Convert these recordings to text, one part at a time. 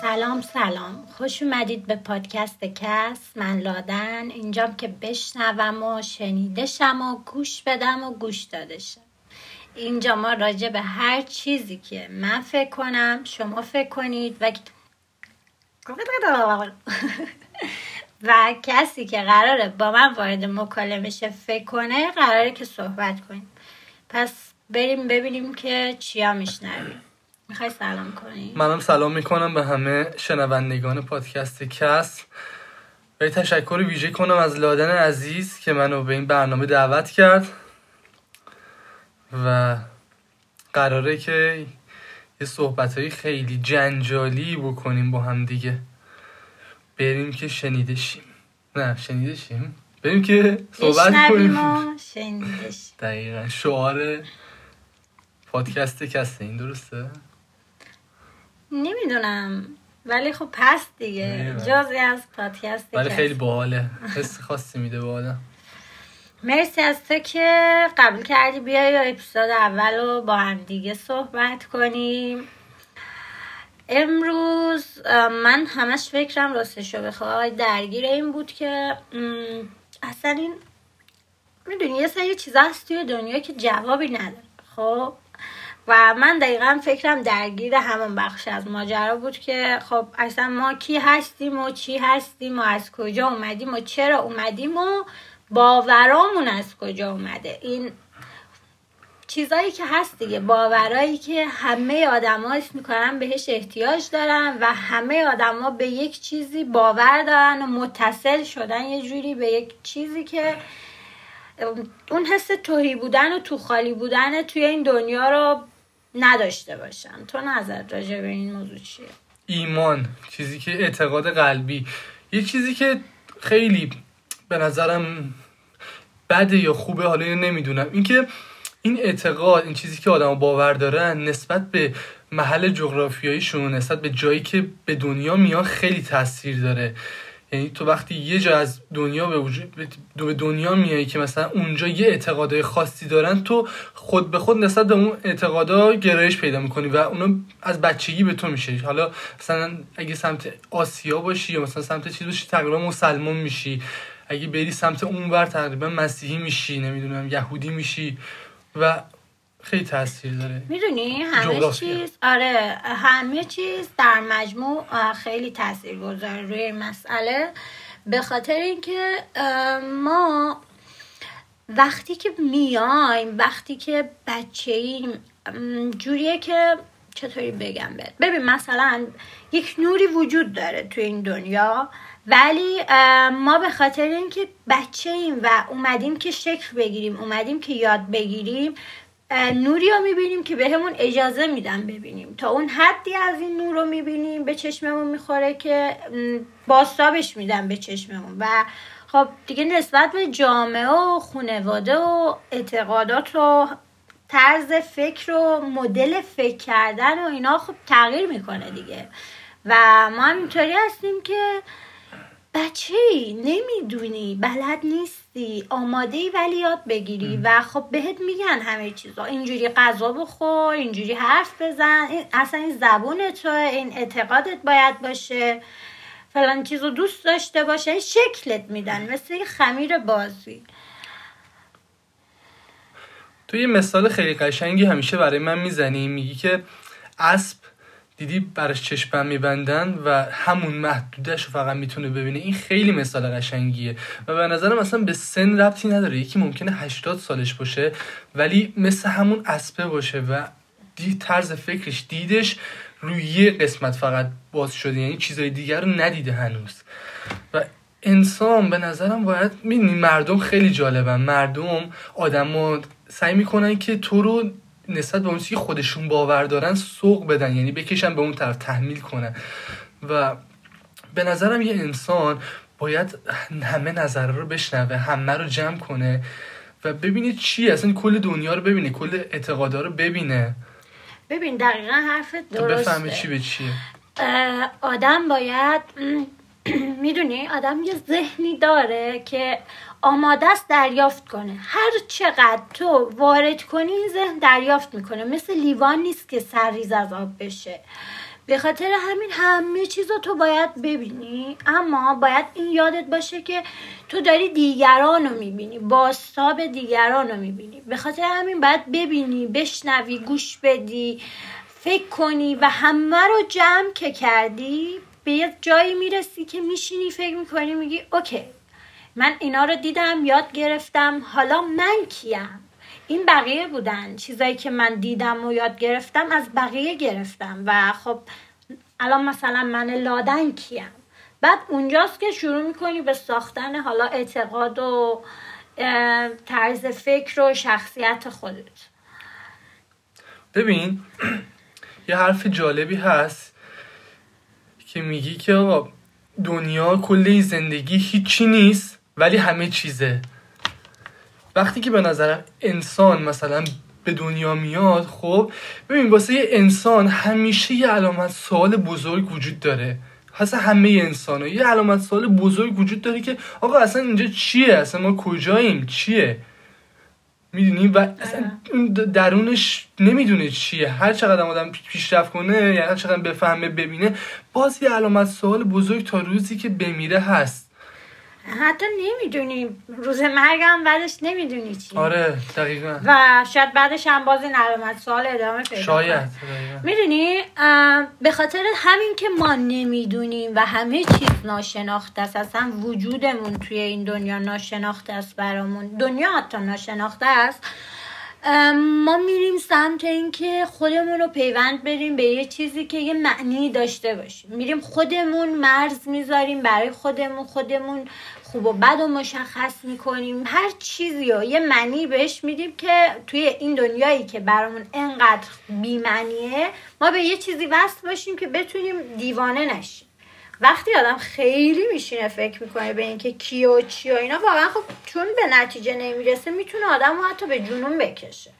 سلام سلام. خوش اومدید به پادکست کس. من لادن. اینجام که بشنوم و شنیدشم و گوش بدم و گوش دادشم اینجا ما راجع به هر چیزی که من فکر کنم شما فکر کنید و و کسی که قراره با من وارد مکالمه شه فکر کنه قراره که صحبت کنیم. پس بریم ببینیم که چیا میشنویم. می‌خوای سلام کنی؟ منم سلام می‌کنم به همه شنوندگان پادکست کس. و تشکر ویژه کنم از لادن عزیز که منو به این برنامه دعوت کرد و قراره که یه صحبت های خیلی جنجالی بکنیم با هم دیگه. بریم که شنیده شیم نه شنیده شیم بریم که صحبت کنیم. دقیقا. شعار پادکست کسته. این درسته؟ نمی‌دونم. ولی خب پس دیگه. جازی از پادکست ولی خیلی باحاله. حس خاصی میده باحاله مرسی از تو که قبول کردی. بیای یا اپیزود اول رو با هم دیگه صحبت کنیم. امروز من همش فکرم راستشو بخوای. درگیر این بود که اصلا این می‌دونی یه سری چیزا هست توی دنیا که جوابی نداره. خب؟ و من دقیقا فکرم درگیر همون بخش از ماجرا بود که خب اصلا ما کی هستیم و چی هستیم و از کجا اومدیم و چرا اومدیم و باورامون از کجا اومده. این چیزایی که هست دیگه باورایی که همه آدما اسم می‌کنن بهش احتیاج دارن و همه آدما به یک چیزی باور دارن و متصل شدن یه جوری به یک چیزی که اون حس توهی بودن و تو خالی بودن توی این دنیا رو نداشته باشن. تو نظر راجع به این موضوع چیه؟ ایمان چیزی که اعتقاد قلبی. یه چیزی که خیلی به نظرم بده یا خوبه حالا نمی‌دونم. اینکه این اعتقاد این چیزی که آدم باور دارن نسبت به محل جغرافیاییشون نسبت به جایی که به دنیا میان خیلی تاثیر داره. یعنی تو وقتی یه جا از دنیا به وجود به دنیا میایی که مثلا اونجا یه اعتقادای خاصی دارن تو خود به خود نسبت به اون اعتقادا گرایش پیدا می‌کنی و اونو از بچگی به تو میشه. حالا مثلا اگه سمت آسیا باشی یا مثلا سمت چیز باشی تقریبا مسلمان میشی. اگه بری سمت اونور تقریبا مسیحی میشی نمی‌دونم یهودی میشی. و خیلی تاثیر داره. می‌دونی همه چیز آره همه چیز در مجموع خیلی تاثیر گذاره روی مسئله. به خاطر اینکه ما وقتی که میایم وقتی که بچه ایم جوریه که چطوری بگم بهت؟ ببین مثلا یک نوری وجود داره تو این دنیا. ولی ما به خاطر اینکه بچه ایم و اومدیم که شکل بگیریم اومدیم که یاد بگیریم نوری رو می‌بینیم که بهمون اجازه میدن ببینیم. تا اون حدی از این نور رو می‌بینیم به چشممون می‌خوره که باستابش میدن به چشممون. و خب دیگه نسبت به جامعه و خانواده و اعتقادات و طرز فکر و مدل فکر کردن و اینا خب تغییر می‌کنه دیگه. و ما هم اینطوری هستیم که بچه نمی‌دونی بلد نیستی آماده ای ولی یاد بگیری و خب بهت میگن همه چیزا. اینجوری غذا بخور اینجوری حرف بزن. این اصلا این زبون تو این اعتقادت باید باشه. فلان چیز رو دوست داشته باشه. این شکلت میدن. مثل خمیر بازی. تو یه مثال خیلی قشنگی همیشه برای من می‌زنی. میگی که اسب دیدی براش چشمم میبندن و همون محدودش رو فقط می‌تونه ببینه. این خیلی مثال قشنگیه و به نظرم اصلا به سن ربطی نداره. یکی ممکنه 80 سالش باشه ولی مثل همون اسبه باشه و دی طرز فکرش دیدش روی یه قسمت فقط باز شده. یعنی چیزای دیگر رو ندیده هنوز. و انسان به نظرم باید می‌دونی مردم خیلی جالبن. مردم آدم سعی می‌کنن که تو رو نسبت به اون که خودشون باور دارن سوق بدن یعنی بکشن به اون طرف تحمیل کنن. و به نظرم یه انسان باید همه نظر رو بشنوه همه رو جمع کنه و ببینه چی اصلا کل دنیا رو ببینه کل اعتقادا رو ببینه. ببین دقیقا حرفت درسته. بفهمه چی به چیه. آدم باید می‌دونی آدم یه ذهنی داره که آماده است دریافت کنه. هر چقدر تو وارد کنی این ذهن دریافت می‌کنه. مثل لیوان نیست که سرریز از آب بشه. به خاطر همین همه چیز رو تو باید ببینی. اما باید این یادت باشه که تو داری دیگران رو می‌بینی. باستاب دیگران رو می‌بینی. به خاطر همین باید ببینی بشنوی گوش بدی فکر کنی و همه رو جمع که کردی به یه جایی می‌رسی که میشینی فکر می‌کنی میگی اوکی. من اینا رو دیدم یاد گرفتم. حالا من کیم؟ این بقیه بودن. چیزایی که من دیدم و یاد گرفتم از بقیه گرفتم. و خب الان مثلا من لادن کیم؟ بعد اونجاست که شروع می‌کنی به ساختن حالا اعتقاد و طرز فکر و شخصیت خودت. ببین یه حرف جالبی هست که میگی که آقا دنیا کلی زندگی هیچی نیست. ولی همه چیزه. وقتی که به نظرم انسان مثلا به دنیا میاد خب ببین واسه یه انسان همیشه یه علامت سوال بزرگ وجود داره. اصلا همه انسان ها یه علامت سوال بزرگ وجود داره که آقا اصلا اینجا چیه؟ اصلا ما کجاییم؟ چیه؟ می‌دونی؟ و اصلا درونش نمی‌دونه چیه. هر چقدر آدم پیشرفت کنه یعنی هر چقدر بفهمه ببینه باز یه علامت سوال بزرگ تا روزی که بمیره هست. حتی نمی‌دونی. روز مرگم بعدش نمی‌دونی چی. آره دقیقا. و شاید بعدش هم باز این علامت سوال ادامه پیدا شاید می‌دونی به خاطر همین که ما نمی‌دونیم و همه چیز ناشناخته است اصلا وجودمون توی این دنیا ناشناخته است برامون. دنیا حتی ناشناخته است. ما میریم سمت اینکه خودمون رو پیوند بریم به یه چیزی که یه معنی داشته باشیم. میریم خودمون مرز می‌ذاریم برای خودمون خودمون خوب و بد و مشخص می‌کنیم. هر چیزی رو یه معنی بهش میدیم که توی این دنیایی که برامون انقدر بیمعنیه ما به یه چیزی وصل باشیم که بتونیم دیوانه نشیم. وقتی آدم خیلی میشینه فکر می‌کنه به اینکه کی و چی و اینا واقعا خب چون به نتیجه نمی‌رسه می‌تونه آدم حتی به جنون بکشه.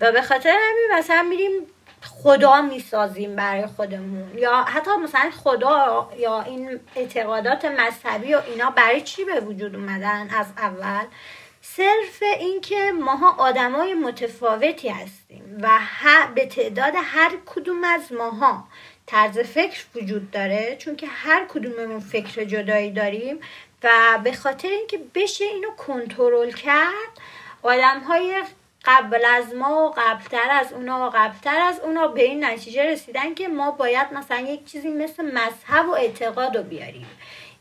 و به خاطر همین مثلا میریم خدا می‌سازیم برای خودمون. یا حتی مثلا خدا یا این اعتقادات مذهبی و اینا برای چی به وجود اومدن از اول؟ صرف اینکه ماها آدمای متفاوتی هستیم و به تعداد هر کدوم از ماها طرز فکر وجود داره چون که هر کدوممون فکر جدایی داریم و به خاطر اینکه بشه اینو کنترل کرد آدم های قبل از ما و قبلتر از اونا و قبلتر از اونا به این نتیجه رسیدن که ما باید مثلا یک چیزی مثل مذهب و اعتقاد رو بیاریم.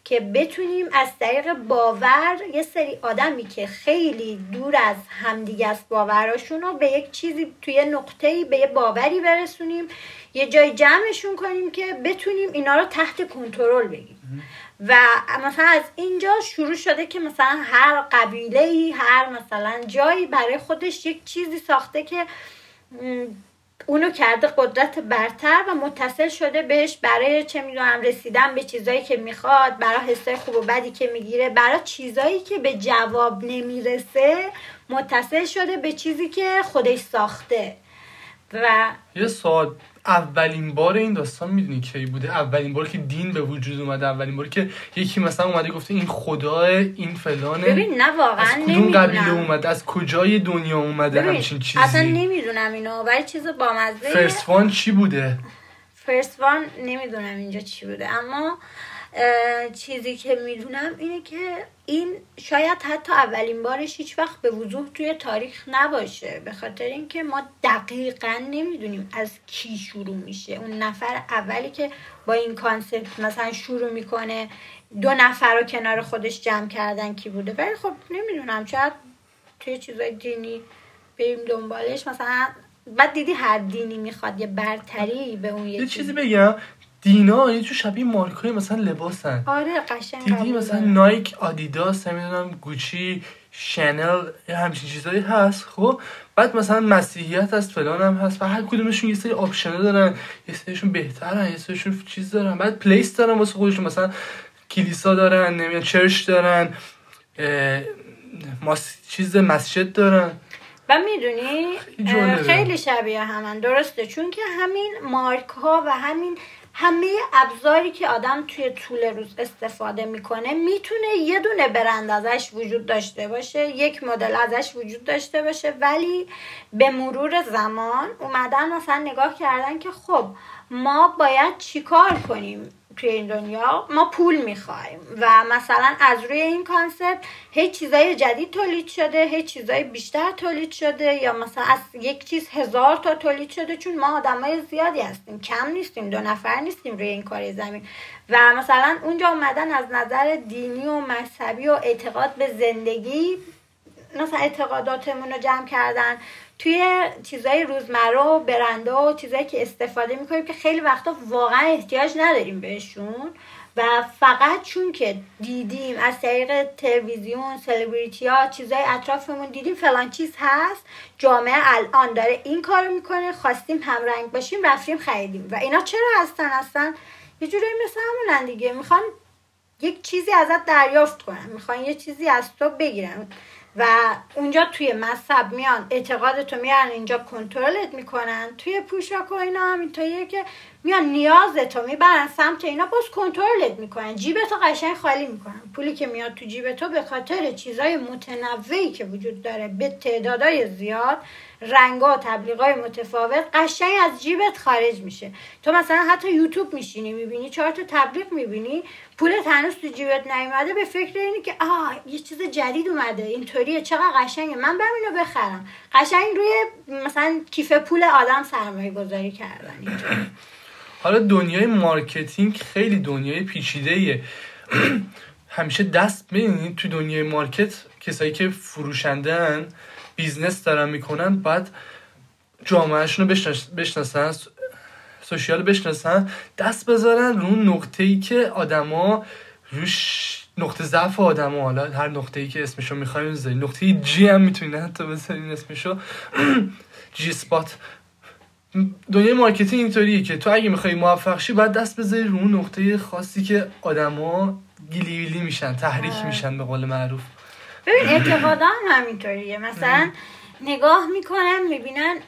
که بتونیم از طریق باور یه سری آدمی که خیلی دور از همدیگه است باوراشون رو به یک چیزی توی نقطه‌ای به یه باوری برسونیم یه جای جمعشون کنیم که بتونیم اینا رو تحت کنترل بگیریم. و مثلا از اینجا شروع شده که مثلا هر قبیله هر مثلا جایی برای خودش یک چیزی ساخته که اونو کرده قدرت برتر و متصل شده بهش برای چه می‌دونم رسیدن به چیزایی که می‌خواد برای حسای خوب و بدی که می‌گیره برای چیزایی که به جواب نمی‌رسه متصل شده به چیزی که خودش ساخته. و یه سوال اولین بار این داستان می‌دونی کی بوده؟ اولین بار که دین به وجود اومده اولین بار که یکی مثلا اومده گفته این خدا این فلانه. ببین نه واقعا از کدوم قبیله اومده؟ از کجای دنیا اومده همچین چیزی؟ اصلا نمی‌دونم اینو. ولی چیز با مزه فرست وان چی بوده؟ فرست وان نمی‌دونم اینجا چی بوده. اما چیزی که می‌دونم اینه که این شاید حتی اولین بارش هیچ وقت به وضوح توی تاریخ نباشه به خاطر اینکه ما دقیقا نمی‌دونیم از کی شروع میشه. اون نفر اولی که با این concept مثلا شروع می‌کنه دو نفر رو کنار خودش جمع کردن کی بوده. ولی خب نمی‌دونم شاید توی چیزای دینی بریم دنبالش. مثلا بعد دیدی هر دینی می‌خواد یه برتری به اون یه چیزی بگم. دینا یه جور شبیه مارکای مثلا لباسن. آره قشنگ دیدی مثلا نایک آدیداس نمی‌دونم گوچی شنل همچین چیزایی هست خب؟ بعد مثلا مسیحیت هست فلان هم هست و هر کدومشون یه سری option ه دارن. یه سریشون بهترن یه سریشون چیز دارن. بعد پلیس دارن واسه خودشون. مثلا کلیسا دارن نمی‌دونم چرچ دارن ماس... چیز مسجد دارن. و می‌دونی خیلی شبیه همن. درسته. چون که همین مارک ها و همین همه ابزاری که آدم توی طول روز استفاده می‌کنه می‌تونه یه دونه برند ازش وجود داشته باشه یک مدل ازش وجود داشته باشه ولی به مرور زمان اومدن مثلا نگاه کردن که خب ما باید چیکار کنیم؟ توی این دنیا ما پول می‌خوایم و مثلا از روی این کانسپت هیچ چیزای جدید تولید شده هیچ چیزای بیشتر تولید شده یا مثلا از یک چیز هزار تا تولید شده چون ما آدمای زیادی هستیم کم نیستیم دو نفر نیستیم روی این کار زمین. و مثلا اونجا اومدن از نظر دینی و مذهبی و اعتقاد به زندگی مثلا اعتقاداتمون رو جمع کردن. توی چیزای روزمره و برنده و چیزایی که استفاده می‌کنیم که خیلی وقتا واقعا احتیاج نداریم بهشون. و فقط چون که دیدیم از طریق تلویزیون سلبریتی ها چیزای اطرافمون دیدیم فلان چیز هست جامعه الان داره این کارو می‌کنه خواستیم همرنگ باشیم رفتیم خریدیم. و اینا چرا هستن؟ هستن یه جوری مثل همونن دیگه. می‌خوان یک چیزی ازت دریافت کنن. می‌خوان یه چیزی از تو بگیرن. و اونجا توی مذهب میان اعتقادتو میارن اینجا کنترلت می‌کنن. توی پوشاک و اینا هم اینطوریه که میان نیازتو می‌برن سمت اینا باز کنترلت می‌کنن. جیبتو قشنگ خالی می‌کنن. پولی که میاد تو جیبتو به خاطر چیزای متنوعی که وجود داره به تعدادای زیاد رنگا تبلیغای متفاوت قشنگ از جیبت خارج میشه. تو مثلا حتی یوتیوب میشینی می‌بینی چهار تا تبلیغ می‌بینی پولت هنوز تو جیبت نیومده به فکر اینی که آه یه چیز جدید اومده. اینطوریه چقدر قشنگه. من برم اینو بخرم. قشنگ روی مثلا کیف پول آدم سرمایه گذاری کردن حالا دنیای marketing خیلی دنیای پیچیده همیشه دست ببینید تو دنیای market کسایی که فروشندن business دارن می‌کنن بعد جامعهشون رو بشناسن social بشناسن دست بذارن رو اون نقطه ای که آدما روش نقطه ضعف آدما حالا هر نقطه ای که اسمشو می‌خوایم بذاریم نقطه G هم می‌تونین حتی بذارین اسمشو. G-spot دنیای marketing اینطوریه که تو اگه می‌خوای موفق شی باید دست بذاری رو اون نقطه خاصی که آدما گلی میشن تحریک آره. میشن به قول معروف. ببین اعتقادا هم همینطوریه. مثلا نگاه می‌کنن می‌بینن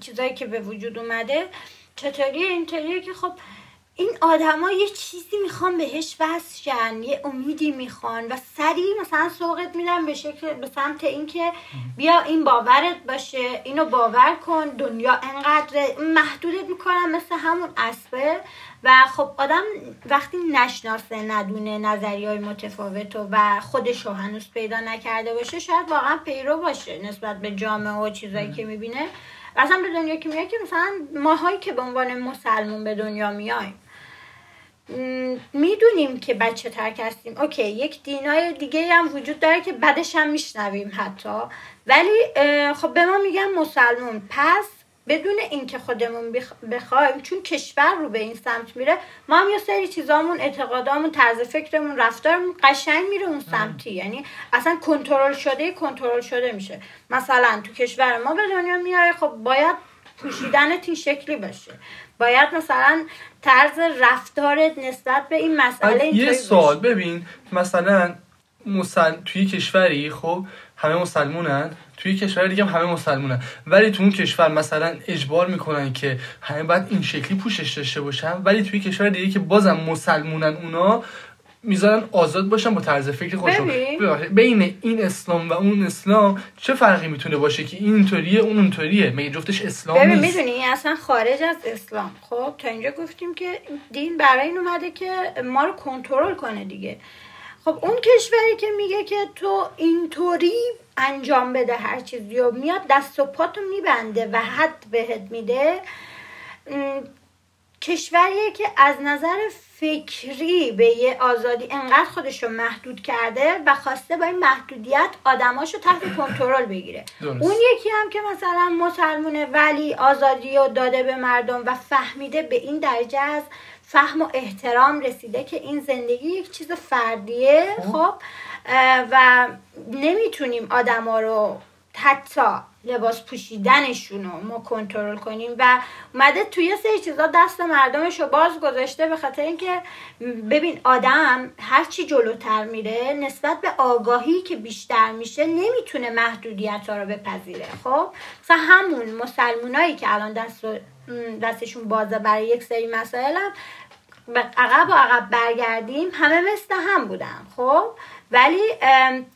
چیزایی که به وجود اومده چطوری اینطوریه که خب این آدما یه چیزی می‌خوان بهش وصل یه امیدی می‌خوان و سریع مثلا سوقت میدن به شکل به سمت اینکه بیا این باورت باشه اینو باور کن دنیا انقدر محدودت می‌کنن مثل همون اسبه و خب آدم وقتی نشناسه ندونه نظری های متفاوت و خودش رو هنوز پیدا نکرده باشه شاید واقعا پیرو باشه نسبت به جامعه و چیزایی که می‌بینه. اصلا به دنیا که میاد که مثلا ماهایی که به عنوان مسلمون به دنیا میایم. می‌دونیم که بچه ترک هستیم. اوکی یک دینای دیگه هم وجود داره که بعدش هم میشنویم حتی. ولی خب به ما میگن مسلمون. پس بدون اینکه خودمون بخوایم چون کشور رو به این سمت میره ما هم یه سری چیزامون اعتقادامون طرز فکرمون رفتارمون قشنگ میره اون سمتی. یعنی اصلا کنترل شده کنترل شده میشه. مثلا تو کشور ما به دنیا میاره خب باید پوشیدنت این شکلی باشه. باید مثلا طرز رفتارت نسبت به این مسئله یه سوال ببین مثلا مسل... توی کشوری خب همه مسلمونن. توی کشور دیگه هم همه مسلمونن. ولی تو اون کشور مثلا اجبار می‌کنن که همه باید این شکلی پوشش داشته باشن. ولی توی کشور دیگه که بازم مسلمونن اونا می‌ذارن آزاد باشن با طرز فکر خودشون. بین این اسلام و اون اسلام چه فرقی می‌تونه باشه که این اینطوریه اون اونطوریه؟ مگه جفتش اسلام ببین می‌دونی اصلا خارج از اسلام. خب تا اینجا گفتیم که دین برای این اومده که ما رو کنترل کنه دیگه. خب اون کشوری که میگه که تو اینطوری انجام بده هر چیزی و میاد دست و پاتو میبنده و حد بهت میده کشوریه که از نظر فکری به یه آزادی انقدر خودش رو محدود کرده و خواسته با این محدودیت آدماشو تحت کنترل بگیره. اون یکی هم که مثلا مسلمونه ولی آزادی رو داده به مردم و فهمیده به این درجه از فهم و احترام رسیده که این زندگی یک چیز فردیه. خب. و نمی‌تونیم آدما رو حتی لباس پوشیدنشون رو ما کنترل کنیم و اومده توی سری چیزا دست مردمش رو باز گذاشته به خاطر اینکه ببین آدم هرچی جلوتر میره نسبت به آگاهی که بیشتر میشه نمی‌تونه محدودیت ها رو بپذیره. خب؟ مثلا همون مسلمونایی که الان دست دستشون بازه برای یک سری مسائل هم عقب و عقب برگردیم همه مثل هم بودن. خب؟ ولی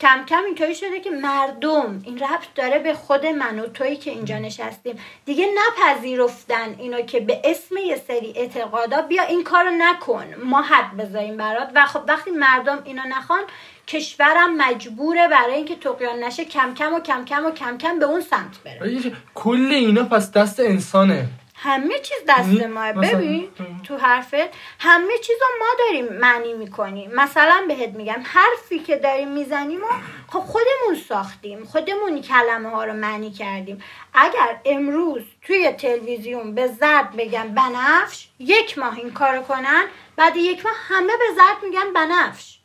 کم کم اینطوری شده که مردم این ربط داره به خود من و تویی که اینجا نشستیم. دیگه نپذیرفتن اینو که به اسم یه سری اعتقادا بیا این کارو نکن ما حد بذاریم برات. و خب وقتی مردم اینو نخوان کشورم مجبوره برای اینکه تقیان نشه کم کم و کم کم و کم کم به اون سمت بره. کل اینا پس دست انسانه. همه چیز دست ما. ببین تو حرفت همه چیز رو ما داریم معنی می‌کنیم. مثلا بهت میگم حرفی که داریم می‌زنیم و خب خودمون ساختیم. خودمون کلمه ها رو معنی کردیم. اگر امروز توی تلویزیون به زرد بگم بنفش یک ماه این کارو کنن بعد یک ماه همه به زرد میگن بنفش.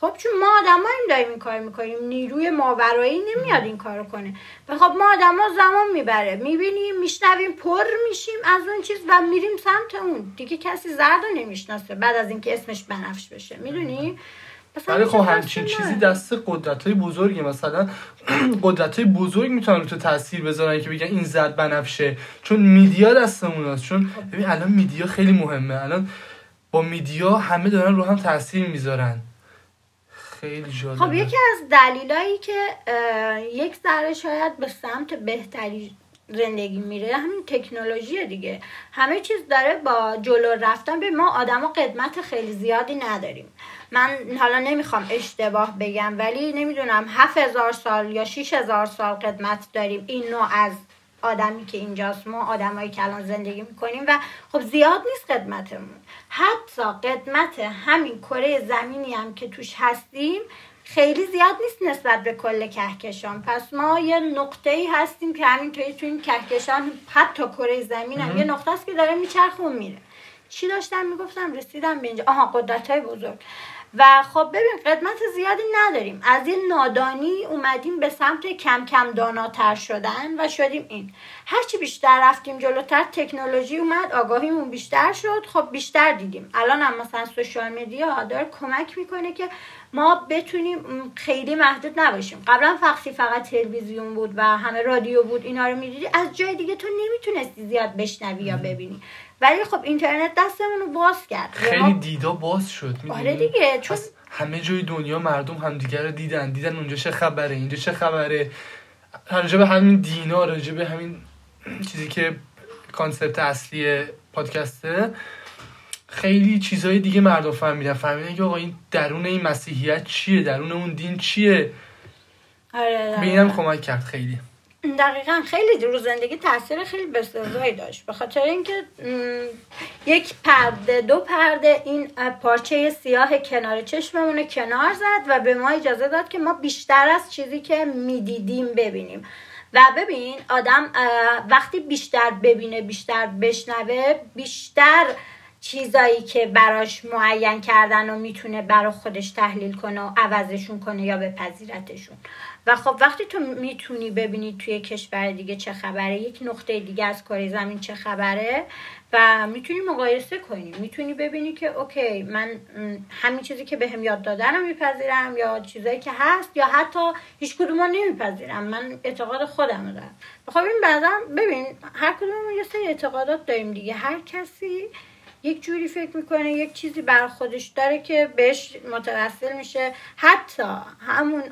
خب چون ما آدماییم داریم این کار می‌کنیم نیروی ماورایی نمیاد این کارو کنه. و خب ما آدما زمان می‌بره. می‌بینیم میشنویم پر میشیم از اون چیز و میریم سمت اون. دیگه کسی زرد رو نمی‌شناسه بعد از اینکه اسمش بنفش بشه. می‌دونی؟ ولی خب همچین چیزی دست قدرت های بزرگی مثلا قدرت های بزرگ می‌تونن تو تاثیر بذارن که بگن این زرد بنفشه. چون میدیا دستمون هست. چون ببین الان میدیا خیلی مهمه. الان با میدیا همه دارن رو هم تاثیر می‌ذارن. خیلی جالبه. خب یکی از دلیلایی که یک ذره شاید به سمت بهتری زندگی میره همین تکنولوژی دیگه. همه چیز داره با جلو رفتن. به ما آدما قدمت خیلی زیادی نداریم. من حالا نمی‌خوام اشتباه بگم ولی نمی‌دونم هفت هزار سال یا شیش هزار سال قدمت داریم. این نوع از آدمی که اینجاست ما آدمایی که الان زندگی می‌کنیم و خب زیاد نیست قدمتمون حتی قدمت همین کره زمینی هم که توش هستیم خیلی زیاد نیست نسبت به کل کهکشان. پس ما یه نقطه ای هستیم که همینطوری تو این کهکشان حتی کره زمین هم یه نقطه است که داره میچرخ میره. چی داشتم می‌گفتم؟ رسیدم به اینجا. آها قدرت های بزرگ. و خب ببین قدمت زیادی نداریم. از این نادانی اومدیم به سمت کم کم داناتر شدن و شدیم این. هرچی بیشتر رفتیم جلوتر تکنولوژی اومد آگاهیمون بیشتر شد. خب بیشتر دیدیم. الان هم مثلا سوشال مدیا داره کمک می‌کنه که ما بتونیم خیلی محدود نباشیم. قبلا فقطی فقط تلویزیون بود و همه رادیو بود اینا رو می‌دیدی. از جای دیگه تو نمی‌تونستی زیاد بشنوی یا ببینی. ولی خب اینترنت دستمون رو باز کرد. خیلی دیدا باز شد آره دیگه چون همه جای دنیا مردم همدیگه رو دیدن. دیدن اونجا چه خبره اینجا چه خبره. راجع به همین دینا راجع به همین چیزی که کانسپت اصلی پادکسته خیلی چیزهای دیگه مردم فهمیدن. فهمیدن که آقا این درون این مسیحیت چیه؟ درون اون دین چیه؟ آره به اینم کمک کرد خیلی. دقیقا خیلی رو زندگی تاثیر خیلی بسزایی داشت. به خاطر اینکه یک پرده دو پرده این پارچه سیاه کنار چشممون کنار زد و به ما اجازه داد که ما بیشتر از چیزی که می‌دیدیم ببینیم. و ببین آدم وقتی بیشتر ببینه بیشتر بشنوه بیشتر چیزایی که براش معین کردن و می‌تونه برا خودش تحلیل کنه و عوضشون کنه یا بپذیرتشون. و خب وقتی تو می‌تونی ببینی توی کشور دیگه چه خبره یک نقطه دیگه از کره زمین چه خبره و می‌تونی مقایسه کنی. می‌تونی ببینی که اوکی من همین چیزی که بهم به یاد دادن رو میپذیرم یا چیزایی که هست یا حتی هیچ کدوم نمیپذیرم. من اعتقاد خودم رو دارم. خب این بعدا ببین هر کدوم یه سری اعتقادات داریم دیگه. هر کسی یک جوری فکر می‌کنه یک چیزی بر خودش داره که بهش متوسل میشه. حتی همون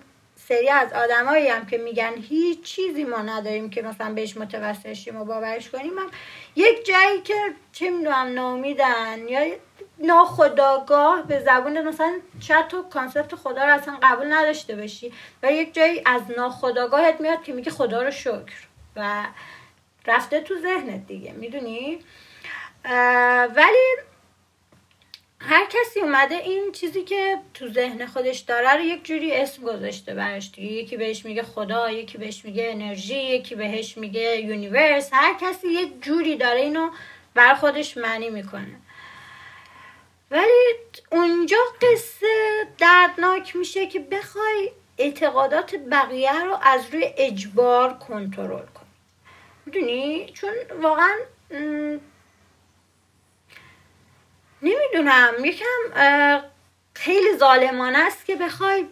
سری از آدمایی هم که میگن هیچ چیزی ما نداریم که مثلا بهش متوسل و باورش کنیم. هم یک جایی که چه می‌دونم نامیدن یا ناخداگاه به زبون مثلا شاید تو کانسپت خدا رو اصلا قبول نداشته باشی و یک جایی از ناخداگاهت میاد که میگه خدا رو شکر و رفته تو ذهنت دیگه می‌دونی؟ ولی هر کسی اومده این چیزی که تو ذهن خودش داره رو یک جوری اسم گذاشته برش دیگه. یکی بهش میگه خدا یکی بهش میگه انرژی یکی بهش میگه یونیورس. هر کسی یک جوری داره اینو بر خودش معنی می‌کنه. ولی اونجا قصه دردناک میشه که بخوای اعتقادات بقیه رو از روی اجبار کنترل کنیم می‌دونی؟ چون واقعا نمی‌دونم یکم خیلی ظالمانه است که بخوای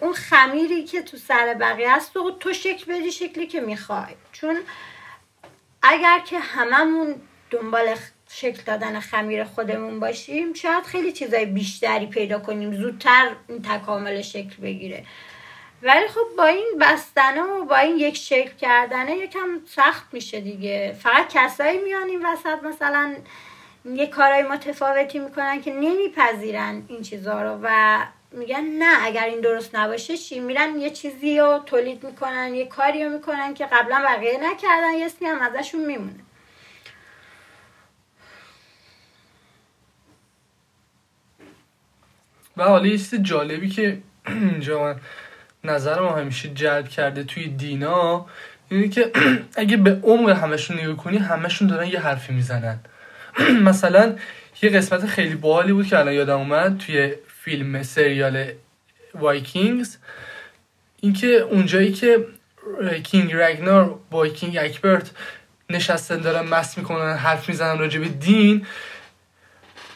اون خمیری که تو سر بقیه است و تو شکل بدی شکلی که می‌خوای. چون اگر که هممون دنبال شکل دادن خمیر خودمون باشیم شاید خیلی چیزای بیشتری پیدا کنیم زودتر این تکامل شکل بگیره. ولی خب با این بستنه و با این یک شکل کردنه یکم سخت میشه دیگه. فقط کسایی میان وسط مثلا یه کارهای متفاوتی می‌کنن که نمیپذیرن این چیزها رو و میگن نه اگر این درست نباشه چی؟ میرن یه چیزی رو تولید می‌کنن یه کاری رو می‌کنن که قبلا بقیه نکردن یه اسمی هم ازشون میمونه. و حالا یه چیز جالبی که اینجا من نظر ما همیشه جلب کرده توی دینا اینه که اگه به عمق همشون نگاه کنی همشون دارن یه حرفی می‌زنن. مثلا یه قسمت خیلی باحالی بود که الان یادم اومد توی فیلم سریال Vikings. اینکه اونجایی که King Ragnar با King Ecbert نشستن دارن مست می‌کنن حرف می‌زنن راجع به دین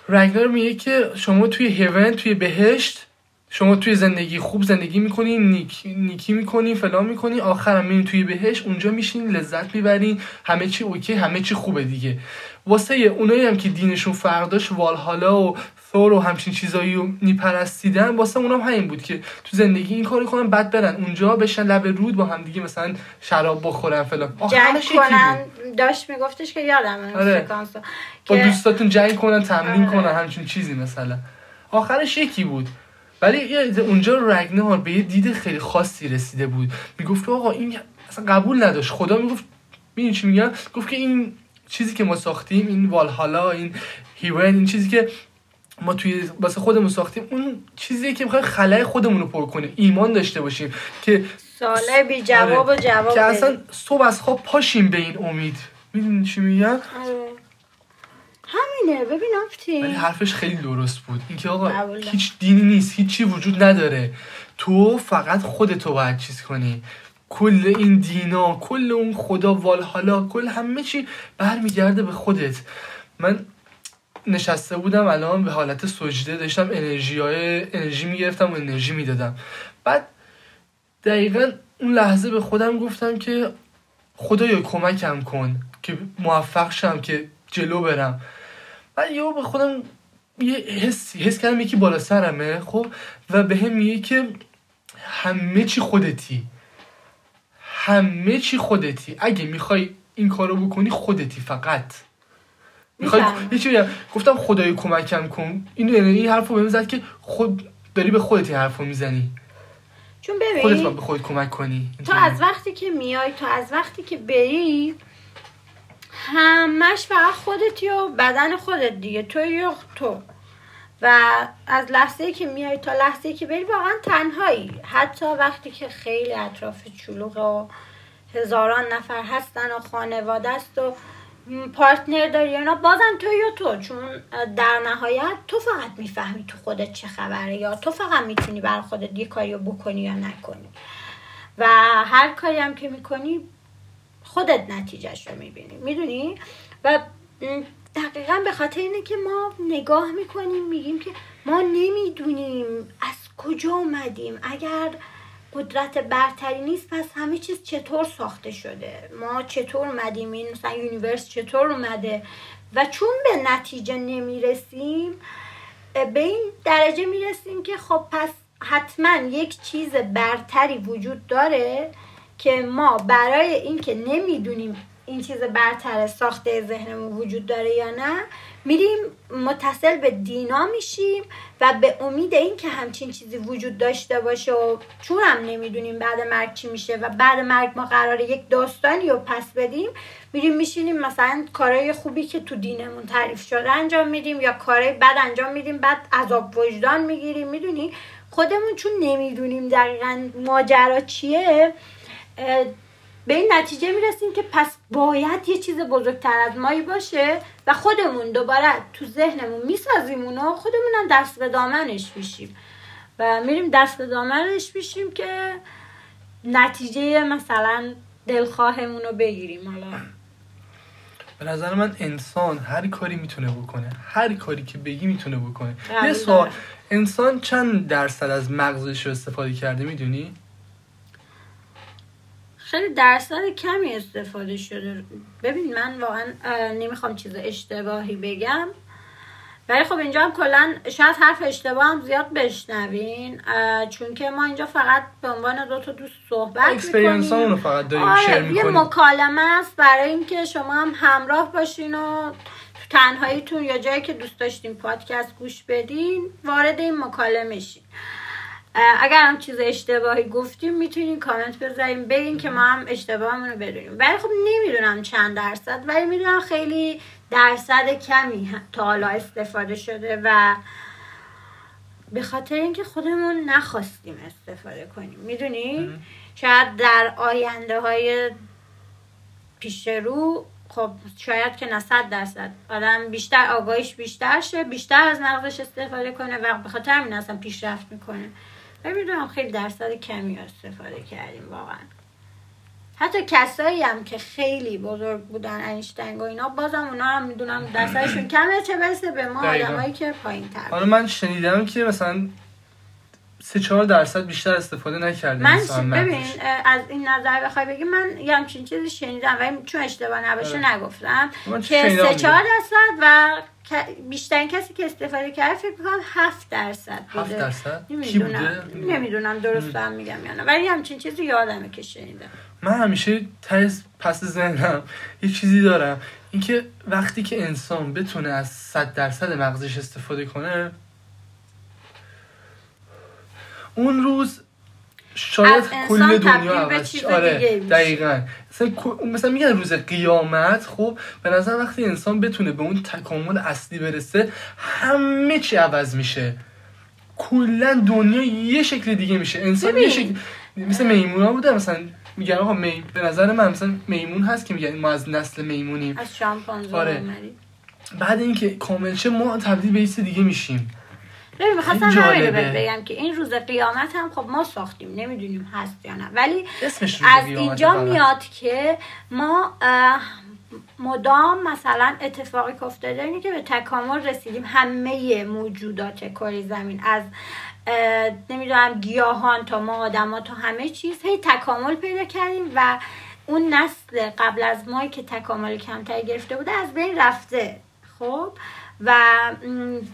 رگنار میگه که شما توی هیون توی بهشت شما توی زندگی خوب زندگی می‌کنین نیک، نیکی می‌کنین فلان می‌کنین آخرم میرین توی بهشت اونجا میشین لذت می‌برین همه چی اوکی همه چی خوبه دیگه. واسه اونایی هم که دینشون فرق داشت والهالا و ثور و همچین چیزایی رو میپرستیدن واسه اونم همین بود که تو زندگی این کارو کنن بعد برن اونجا بشن لب رود با هم دیگه مثلا شراب بخورن فلان. جنگ کنن. داشت میگفتش که یادم آره. با دوستاتون جنگ کنن تمرین آره. کنن همچین چیزی مثلا. آخرش یکی بود. ولی اونجا رگنار به یه دید خیلی خاصی رسیده بود. می‌گفت آقا این اصلا قبول نداشت. خدا می‌گفت ببین چی میگم؟ گفت که این چیزی که ما ساختیم این والهالا این هیون این چیزی که ما توی واسه خودمون ساختیم اون چیزی که می‌خوایم خلای خودمون رو پر کنه. ایمان داشته باشیم که ساله بی جواب و جواب که اصلا صبح از خواب پاشیم به این امید. می‌دونی چی میگم؟ آره. همینه ببین آفتی ولی حرفش خیلی درست بود. اینکه آقا هیچ دینی نیست هیچی وجود نداره. تو فقط خودتو باید چیز کنی. کل این دینا کل اون خدا والحالا کل همه چی برمیگرده به خودت. من نشسته بودم الان به حالت سجده داشتم انرژی های انرژی می‌گرفتم و انرژی می‌دادم. بعد دقیقا اون لحظه به خودم گفتم که خدایا کمکم کن که موفق شم که جلو برم. بعد یهو به خودم یه حس حس کردم یکی بالا سرمه خب؟ و به هم میگه که همه چی خودتی. همه چی خودتی. اگه می‌خوای این کارو بکنی خودتی فقط. می‌خوای یه گفتم خدای کمکم کن. این این حرفو بهم زد که خود داری به خودت این حرفو می‌زنی. چون ببین خودت به خودت کمک کنی. تو از وقتی که میای تو از وقتی که بری همش فقط خودتی و بدن خودت دیگه. تو یا تو. و از لحظه که میای تا لحظه که بری واقعا تنهایی. حتی وقتی که خیلی اطراف چلوغ و هزاران نفر هستن و خانواده است و پارتنر داری اینا بازم تو یا تو. چون در نهایت تو فقط می‌فهمی تو خودت چه خبره یا تو فقط می‌تونی بر خودت یه کاری رو بکنی یا نکنی. و هر کاری هم که می‌کنی خودت نتیجهش رو می‌بینی. می‌دونی؟ و دقیقا به خاطر اینه که ما نگاه می‌کنیم میگیم که ما نمی‌دونیم از کجا اومدیم. اگر قدرت برتری نیست پس همه چیز چطور ساخته شده؟ ما چطور اومدیم؟ این مثلا universe چطور اومده؟ و چون به نتیجه نمی‌رسیم به این درجه می‌رسیم که خب پس حتما یک چیز برتری وجود داره که ما برای اینکه نمی‌دونیم این چیز برتر ساخته ذهنمون وجود داره یا نه میریم متصل به دینا میشیم و به امید اینکه همچین چیزی وجود داشته باشه و چون هم نمی‌دونیم بعد مرگ چی میشه و بعد مرگ ما قراره یک داستانی رو پس بدیم میریم میشینیم مثلا کارهای خوبی که تو دینمون تعریف شده انجام میدیم یا کارهای بد انجام میدیم بعد عذاب وجدان می‌گیریم. می‌دونی؟ خودمون چون نمی‌دونیم دقیقا ماجرا چیه به این نتیجه می‌رسیم که پس باید یه چیز بزرگتر از مایی باشه و خودمون دوباره تو ذهنمون می‌سازیم اونو خودمون هم دست به دامنش میشیم. و میریم دست دامنش میشیم که نتیجه مثلا دلخواهمون رو بگیریم. حالا به نظر من انسان هر کاری می‌تونه بکنه هر کاری که بگی می‌تونه بکنه. یه سوال انسان چند درصد از مغزش رو استفاده کرده می‌دونی؟ خیلی درصد کمی استفاده شده. ببین من واقعا نمی‌خوام چیز اشتباهی بگم. ولی خب اینجا هم کلا شاید حرف اشتباه هم زیاد بشنوین چون که ما اینجا فقط به عنوان دو تا دوست صحبت می‌کنیم. رو فقط داریم آره، شیر یه مکالمه است برای اینکه شما هم همراه باشین و تو تنهاییتون یا جایی که دوست داشتین پادکست گوش بدین وارد این مکالمه شین. اگر هم چیز اشتباهی گفتیم می‌تونین کامنت بذاریم بگین که ما هم اشتباهمون رو بدونیم. ولی خب نمی‌دونم چند درصد ولی می‌دونم خیلی درصد کمی تا حالا استفاده شده و به خاطر اینکه خودمون نخواستیم استفاده کنیم. می‌دونی شاید در آینده های پیش رو خب شاید که نه صد درصد. آدم بیشتر آگاهیش بیشتر شه بیشتر از مغزش استفاده کنه و به خاطر همین اصلا پیشرفت می‌کنه. می‌دونم خیلی درصد کمی استفاده کردیم واقعا. حتی کسایی هم که خیلی بزرگ بودن اینشتنگ و اینا بازم اونا هم می‌دونم درصدشون کمه چه برسه به ما آدمایی که پایین تر حالا من شنیدم که مثلا سه چهار درصد بیشتر استفاده نکرده من ببین از این نظر بخوای بگی من یه همچین چیزی شنیدم و چون اشتباه نباشه آره. نگفتم. که سه چهار درصد و بیشترین کسی که استفاده کرده فکر کنم هفت درصد بوده. هفت درصد؟ نمی‌دونم. نمی‌دونم درست هم میگم یا نه. ولی همچین چیزی یادمه که شنیدم. من همیشه تایز پس ذهنم یه چیزی دارم. اینکه وقتی که انسان بتونه از صد درصد مغزش استفاده کنه اون روز شاید کل دنیا عوض آره دقیقا. مثلا, مثلا میگن روز قیامت خب به نظر وقتی انسان بتونه به اون تکامل اصلی برسه همه چی عوض میشه. کلا دنیا یه شکل دیگه میشه. انسان یه شکل مثل میمونا بوده مثلا میگن آقا می... به نظر من مثلا میمون هست که میگن ما از نسل میمونیم. از شامپانزه آره. بعد اینکه کامل شه ما تبدیل به دیگه میشیم. ببین می‌خواستم همین رو بگم که این روز قیامت هم خب ما ساختیم نمی‌دونیم هست یا نه. ولی از اینجا میاد که ما مدام مثلا اتفاقی که افتاده اینه که به تکامل رسیدیم. همه موجودات کره زمین از نمی‌دونم گیاهان تا ما آدما تا همه چیز هی تکامل پیدا کردیم و اون نسل قبل از مایی که تکامل کمتری گرفته بوده از بین رفته. خب؟ و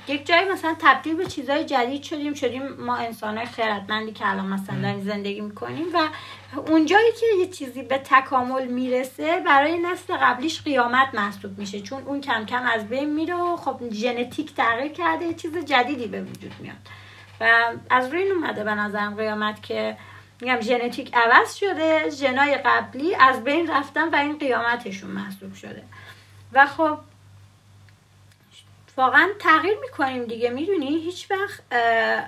یک جایی مثلا تبدیل به چیزهای جدید شدیم شدیم ما انسان های خیرتمندی که الان مثلا زندگی می‌کنیم و اونجایی که یه چیزی به تکامل می‌رسه برای نسل قبلیش قیامت محسوب میشه چون اون کم کم از بین میره و خب ژنتیک تغییر کرده یه چیز جدیدی به وجود میاد. و از روی این اومده به نظرم قیامت که میگم ژنتیک عوض شده ژنای قبلی از بین رفتن و این قیامتشون محسوب شده. و خب واقعا تغییر می‌کنیم دیگه می‌دونی؟ هیچ وقت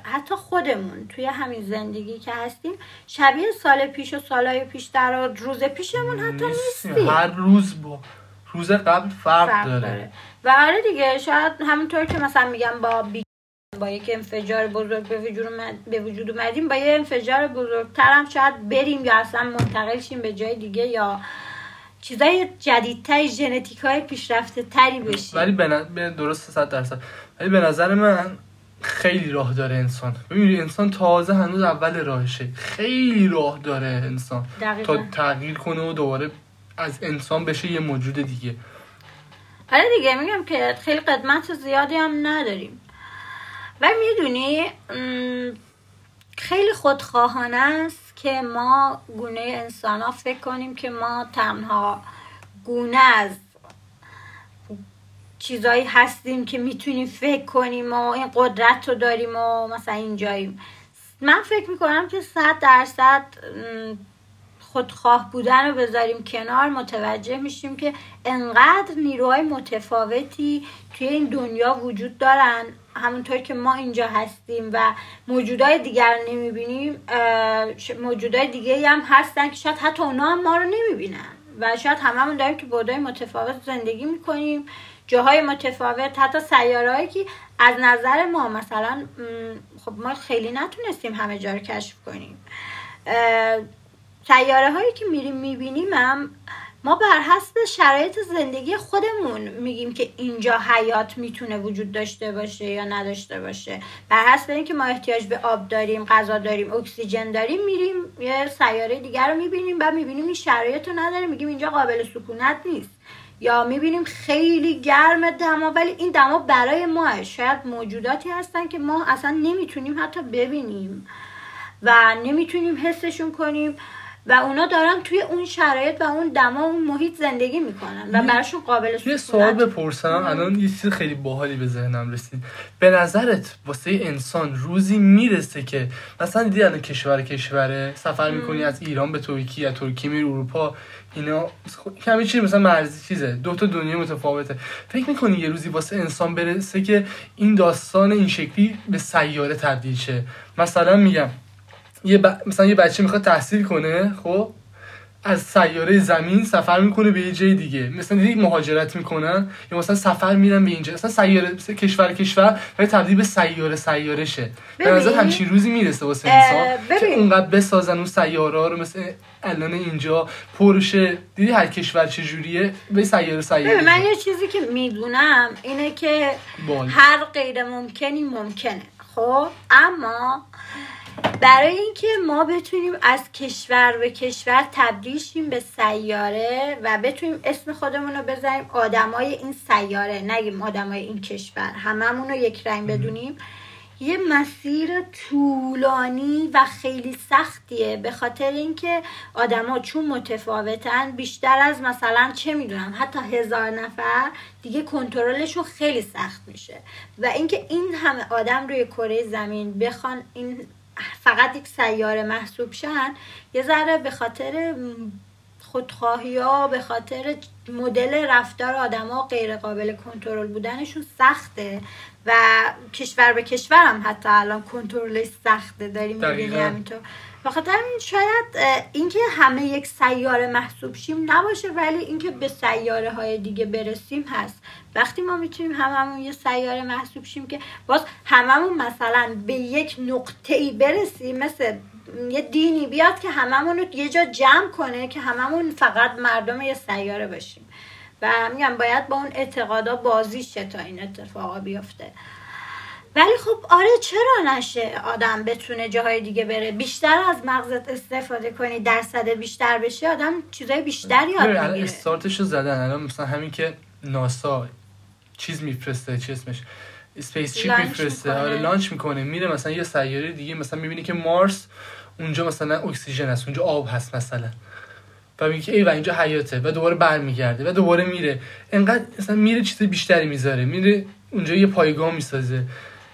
حتی خودمون توی همین زندگی که هستیم شبیه سال پیش و سالهای پیش در روز پیشمون حتی نیستیم. هر روز با روز قبل فرق, داره. و آره دیگه شاید همونطور که مثلا میگم با بی... با یک انفجار بزرگ به وجود, به وجود اومدیم با یه انفجار بزرگتر هم شاید بریم یا اصلا منتقل شیم به جای دیگه یا چیزای جدیدتر ژنتیک های پیشرفته تری بشیم ولی به درست صد درصد. ولی به نظر من خیلی راه داره انسان. ببینید انسان تازه هنوز اول راهشه. خیلی راه داره انسان. تا تغییر کنه و دوباره از انسان بشه یه موجود دیگه. آره دیگه میگم که خیلی قدمت زیادی هم نداریم. و می‌دونی خیلی خودخواهانه است که ما گونه انسان ها فکر کنیم که ما تنها گونه از چیزایی هستیم که می‌تونیم فکر کنیم و این قدرت رو داریم و مثلا اینجاییم. من فکر می‌کنم که صد درصد خودخواه بودن رو بذاریم کنار متوجه میشیم که انقدر نیروهای متفاوتی توی این دنیا وجود دارن. همونطور که ما اینجا هستیم و موجودای دیگر رو نمی‌بینیم موجودای دیگه هم هستن که شاید حتی اونا هم ما رو نمی‌بینن. و شاید هممون داریم که بودای متفاوت زندگی می‌کنیم جاهای متفاوت حتی سیاره که از نظر ما مثلا خب ما خیلی نتونستیم همه جا رو کشف کنیم. سیاره هایی که میریم می‌بینیم هم ما بر حسب شرایط زندگی خودمون میگیم که اینجا حیات می‌تونه وجود داشته باشه یا نداشته باشه. بر حسب اینکه ما احتیاج به آب داریم غذا داریم اکسیژن داریم میریم یه سیاره دیگر رو می‌بینیم و می‌بینیم این شرایط رو نداره. میگیم اینجا قابل سکونت نیست. یا می‌بینیم خیلی گرم دما ولی این دما برای ما شاید موجوداتی هستن که ما اصلا نمی‌تونیم حتی ببینیم و نمی‌تونیم حسشون کنیم. و اونا دارن توی اون شرایط و اون دما اون محیط زندگی می‌کنن و براشون قابل یه سوال بپرسم. الان یه چیز خیلی باحالی به ذهنم رسید. به نظرت واسه انسان روزی می‌رسه که مثلا دیدی الان کشور کشوره؟ سفر می‌کنی از ایران به ترکیه از ترکیه میری اروپا اینا کمی چیز مثلا مرزی چیزه. دو تا دنیا متفاوته. فکر می‌کنی یه روزی واسه انسان برسه که این داستان این شکلی به سیاره تبدیل شه؟ مثلا میگم یه مثلا یه بچه می‌خواد تحصیل کنه خب از سیاره زمین سفر می‌کنه به یه جای دیگه. مثلا دیگه مهاجرت می‌کنن یا مثلا سفر میرن به اینجا. مثلا سیاره مثلا کشور کشور ولی تبدیل به سیاره سیاره شه. به نظر همچین روزی می‌رسه واسه انسان که اونقدر بسازن اون سیاره ها رو مثل الان اینجا پرشه دیدی هر کشور چه جوریه به سیاره سیاره من یه چیزی که می‌دونم اینه که هر غیر ممکنی ممکنه خب؟ اما برای اینکه ما بتونیم از کشور به کشور تبدیل شیم به سیاره و بتونیم اسم خودمون رو بذاریم آدمای این سیاره. نگیم آدمای این کشور هممون رو یک رنگ بدونیم. یه مسیر طولانی و خیلی سختیه به خاطر اینکه آدما چون متفاوتن بیشتر از مثلا چه می‌دونم حتی هزار نفر دیگه کنترلشون خیلی سخت میشه. و اینکه این همه آدم روی کره زمین بخوان این فقط یک سیاره محسوب شن یه ذره به خاطر خودخواهی ها به خاطر مدل رفتار آدما غیر قابل کنترل بودنشون سخته و کشور به کشور هم حتی الان کنترلش سخته. داریم می‌بینی همینطور. بخاطر این شاید اینکه همه یک سیاره محسوب شیم نباشه ولی اینکه به سیاره های دیگه برسیم هست. وقتی ما می‌تونیم هممون یه سیاره محسوب شیم که باز هممون مثلا به یک نقطه ای برسیم مثل یه دینی بیاد که هممون رو یه جا جمع کنه که هممون فقط مردم یه سیاره باشیم. و میگم باید با اون اعتقادا بازی شه تا این اتفاقا بیفته. ولی خب آره چرا نشه آدم بتونه جاهای دیگه بره؟ بیشتر از مغزت استفاده کنی درصد بیشتر بشه آدم چیزای بیشتری یاد می‌گیره. استارتشو زدن. الان مثلا همین که ناسا چیز میفرسته چی اسمش؟ spaceship میفرسته؟ آره launch می‌کنه. میره مثلا یه سیاره دیگه مثلا می‌بینی که Mars اونجا مثلا اکسیژن هست اونجا آب هست مثلا. و میگه که ای و اینجا حیاته. و دوباره برمیگرده و دوباره میره. انقدر مثلا میره چیز بیشتری می‌ذاره. میره اونجا یه پایگاه می‌سازه.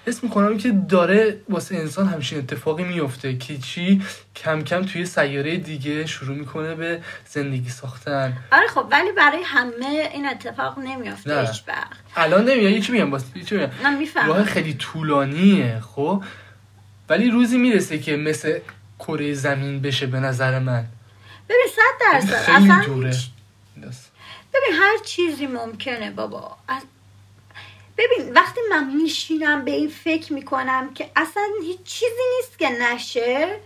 اسم می‌کنم که داره واسه انسان همچین اتفاقی میفته که چی کم کم توی سیاره دیگه شروع می‌کنه به زندگی ساختن. آره خب ولی برای همه این اتفاق نمیافته هیچ الان نمیاد یکی میگم واسه چی میگم. راه خیلی طولانیه خب؟ ولی روزی می‌رسه که مثل کره زمین بشه به نظر من. ببین صد درصد. خیلی دوره. ببین هر چیزی ممکنه بابا. ببین وقتی من میشینم به این فکر می‌کنم که اصلا هیچ چیزی نیست که نشه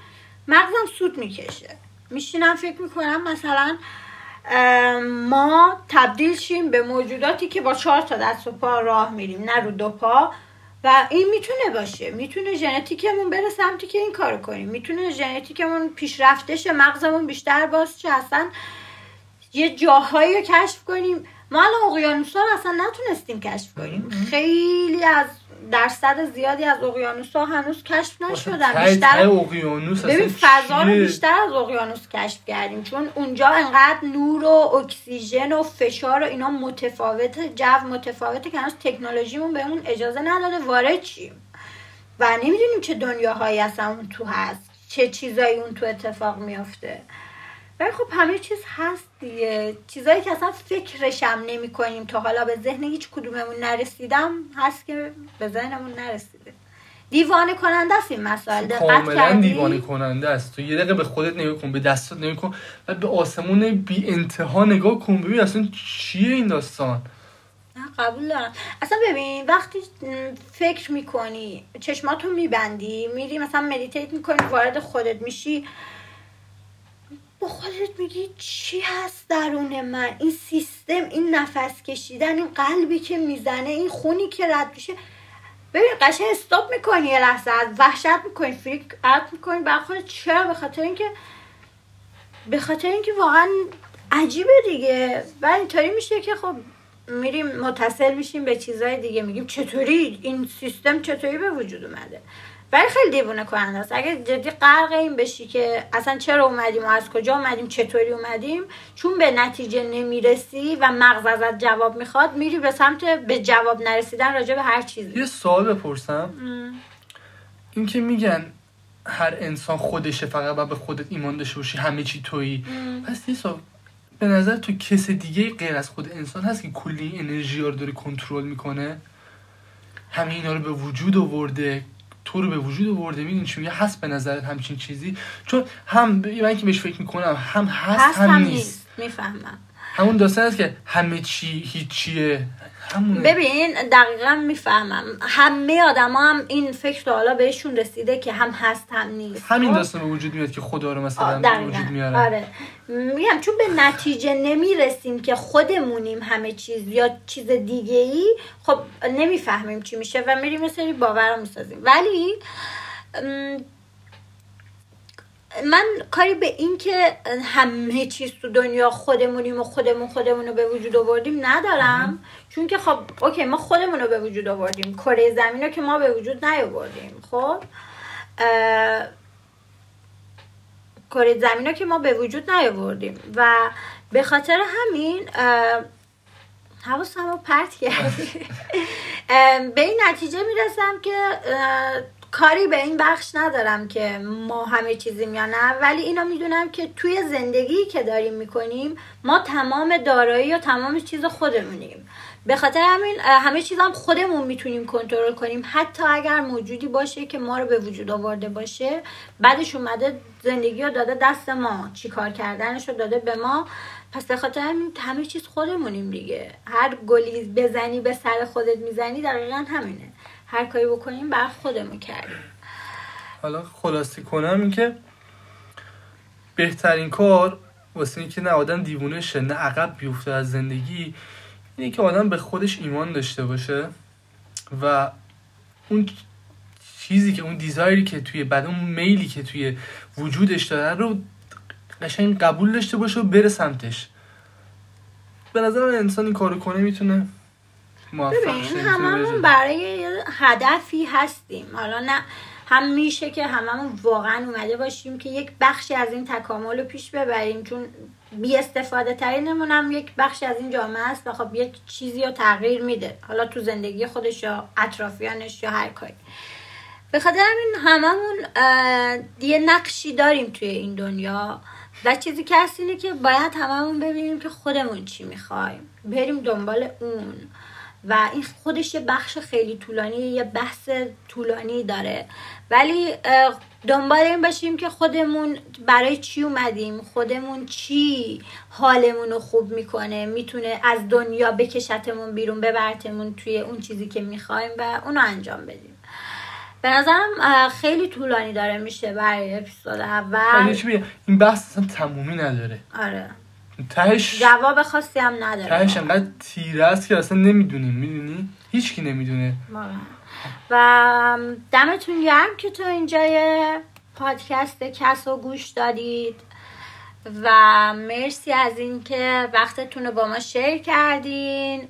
مغزم سود می‌کشه. میشینم فکر می‌کنم مثلا ما تبدیل شیم به موجوداتی که با چهار تا دست و پا راه میریم نه رو دو پا. و این می‌تونه باشه. می‌تونه ژنتیکمون بره سمتی که این کارو کنیم. می‌تونه ژنتیکمون پیشرفته شه مغزمون بیشتر باز چه؟ اصلا یه جاهایی رو کشف کنیم. ما الان اقیانوس ها اصلا نتونستیم کشف کنیم. خیلی از درصد زیادی از اقیانوس ها هنوز کشف نشدن. بیشتر اقیانوس ببین فضا رو بیشتر از اقیانوس کشف کردیم چون اونجا انقدر نور و اکسیژن و فشار و اینا متفاوته جو متفاوته که هنوز تکنولوژیمون بهمون اجازه نداده. وارد چیم؟ و نمی‌دونیم چه دنیاهایی اصلا اون تو هست چه چیزایی اون تو اتفاق میافته. ولی خب همه چیز هست دیگه. چیزایی که اصلا فکرشم نمی کنیم تا حالا به ذهن هیچ کدوممون نرسیدم هست که به ذهنمون نرسیده. دیوانه کننده است این مسائل. کاملا دیوانه کننده است. تو یه دقیقه به خودت نگاه کن به دستت نگاه کن و به آسمون بی انتها نگاه کن. ببین اصلا چیه این داستان؟ قبول دارم. اصلا ببین وقتی فکر می‌کنی چشماتو میبندی میری مثلا مدیتیت می‌کنی وارد خودت میشی. با خودت میگی چی هست درون من؟ این سیستم این نفس کشیدن این قلبی که می‌زنه این خونی که رد میشه. ببین قشنگ استاپ می‌کنی یه لحظه از وحشت می‌کنی فریک اوت می‌کنی. بر خودت چرا؟ به خاطر اینکه به خاطر اینکه واقعا عجیبه دیگه. و اینطوری میشه که خب میریم متصل میشیم به چیزهای دیگه. میگیم چطوری این سیستم چطوری به وجود اومده؟ ولی خیلی دیوونه کننده است. اگه جدی غرق این بشی که اصلا چرا اومدیم و از کجا اومدیم چطوری اومدیم چون به نتیجه نمی‌رسی و مغز ازت جواب می‌خواد میری به سمت به جواب نرسیدن راجع به هر چیزی. یه سوال بپرسم. این که میگن هر انسان خودشه فقط به خودت ایمان داشته باشی همه چی تویی. پس یه سوال. به نظر تو کس دیگه غیر از خود انسان هست که کلی انرژی رو داره کنترل می‌کنه؟ همه اینا رو به وجود آورده. تو رو به وجود آورده چی میگه؟ هست به نظرت همچین چیزی؟ چون هم من که بهش فکر می‌کنم هم هست, هست هم, هم نیست. می‌فهمم. همون داستان است که همه چی هیچیه. همونه. ببین دقیقا می‌فهمم. همه آدم هم این فکر رو حالا بهشون رسیده که هم هست هم نیست. همین خب؟ داستان وجود میاد که خدا رو مثلا وجود میاره. آره. میگم چون به نتیجه نمی‌رسیم که خودمونیم همه چیز یا چیز دیگه ای خب نمی‌فهمیم چی میشه و میریم مثل باور می‌سازیم. ولی من کاری به این که همه چیز تو دنیا خودمونیم و خودمون خودمون رو به وجود آوردیم ندارم. چون که خب اوکی ما خودمون رو به وجود آوردیم. کره زمین رو که ما به وجود نیاوردیم. خب کره زمین رو که ما به وجود نیاوردیم. و به خاطر همین حواسم رو پرت کردی. به این نتیجه می‌رسم که کاری به این بخش ندارم که ما همه چیزیم یا نه. ولی اینا می‌دونم که توی زندگی که داریم می‌کنیم ما تمام دارایی و تمام چیز خودمونیم. به خاطر همین همه چیز هم خودمون می‌تونیم کنترل کنیم. حتی اگر موجودی باشه که ما رو به وجود آورده باشه بعدش اومده زندگی رو داده دست ما. چی کار کردنش رو داده به ما. پس به خاطر همین همه چیز خودمونیم دیگه. هر گلی بزنی به سر خودت می‌زنی دقیقا همینه. هر کاری بکنیم بر خودمون کردیم. حالا خلاصی کنم این که بهترین کار واسه اینکه نه آدم دیوونه شه نه عقب بیفته از زندگی اینه که آدم به خودش ایمان داشته باشه و اون چیزی که اون دیزایری که توی بعد اون میلی که توی وجودش داره رو قشنگ قبول داشته باشه و بره سمتش. به نظر انسان این کارو کنه می‌تونه ببین هممون برای هدفی هستیم. حالا نه هم میشه که هممون واقعا اومده باشیم که یک بخشی از این تکامل رو پیش ببریم چون بی استفاده ترینمون هم یک بخشی از این جامعه است و خب یک چیزی رو تغییر میده. حالا تو زندگی خودش یا اطرافیانش یا هر کاری. به خاطر همین هممون یه نقشی داریم توی این دنیا و چیزی که هست اینه که باید هممون ببینیم که خودمون چی می‌خوایم. بریم دنبال اون. و این خودش یه بخش خیلی طولانی یه بحث طولانی داره. ولی دنبال این باشیم که خودمون برای چی اومدیم خودمون چی حالمون رو خوب می‌کنه می‌تونه از دنیا بکشتمون بیرون ببرتمون توی اون چیزی که می‌خوایم و اونو انجام بدیم. به نظرم خیلی طولانی داره میشه برای اپیزود اول. این بحث اصلا تمومی نداره. آره. تهش جواب خاصی هم نداره. تهش انقدر تیره است که اصلا نمی‌دونیم می‌دونی؟ هیچ کی نمی‌دونه و دمتون گرم که تو اینجای پادکست کس و گوش دادید. و مرسی از اینکه وقتتون رو با ما شیر کردین.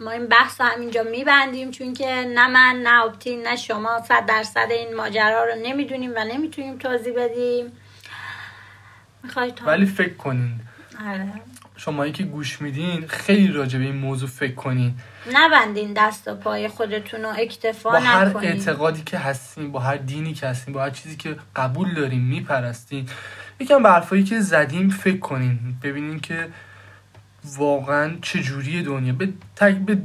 ما این بحث رو همینجا میبندیم چون که نه من نه اپتین نه شما صد درصد این ماجرا رو نمی‌دونیم و نمی‌تونیم توضیح بدیم. ولی فکر کنین. شمایی که گوش میدین خیلی راجع به این موضوع فکر کنین. نبندین دست و پای خودتون رو اکتفا با هر اعتقادی که هستین با هر دینی که هستین با هر چیزی که قبول دارین میپرستین. یکم به که زدیم فکر کنین. ببینین که واقعا چجوری دنیا. به, به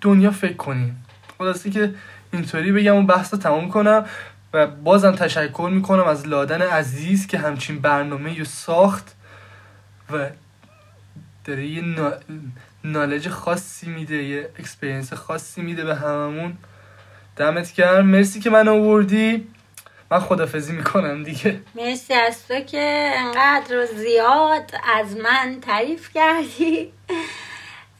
دنیا فکر کنین. خلاصی که اینطوری بگم اون بحث رو تمام کنم و بازم تشکر می‌کنم از لادن عزیز که همچین برنامه رو ساخت. و داره یه knowledge خاصی میده یه experience خاصی میده به هممون. دمت گرم. مرسی که منو آوردی. من خدافزی می‌کنم دیگه. مرسی از تو که انقدر زیاد از من تعریف کردی.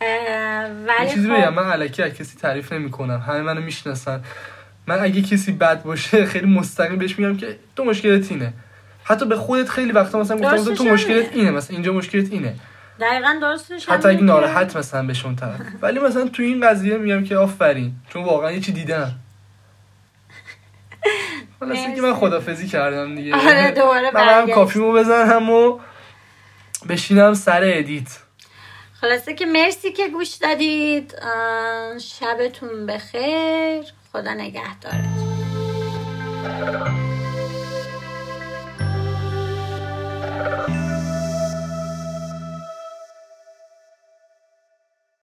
ولی چیزی خب... من علکی از کسی تعریف نمی کنم همه منو می‌شناسن. من اگه کسی بد باشه خیلی مستقیم بهش میگم که تو مشکلت اینه. حتی به خودت خیلی وقتا مثلا گفتم تو مشکلت اینه مثلا اینجا مشکلت اینه. دقیقا درستش حتی اگه ناراحت مثلا بهشون طرف. ولی مثلا تو این قضیه میگم که آفرین چون واقعا یه چی دیدم. حالا که من خدافزی کردم دیگه. آره دوباره من هم coffee مو بزنم و بشینم سر edit. خلاصه که مرسی که گوش دادید. شبتون بخیر. خدا نگهدارتون. Yeah.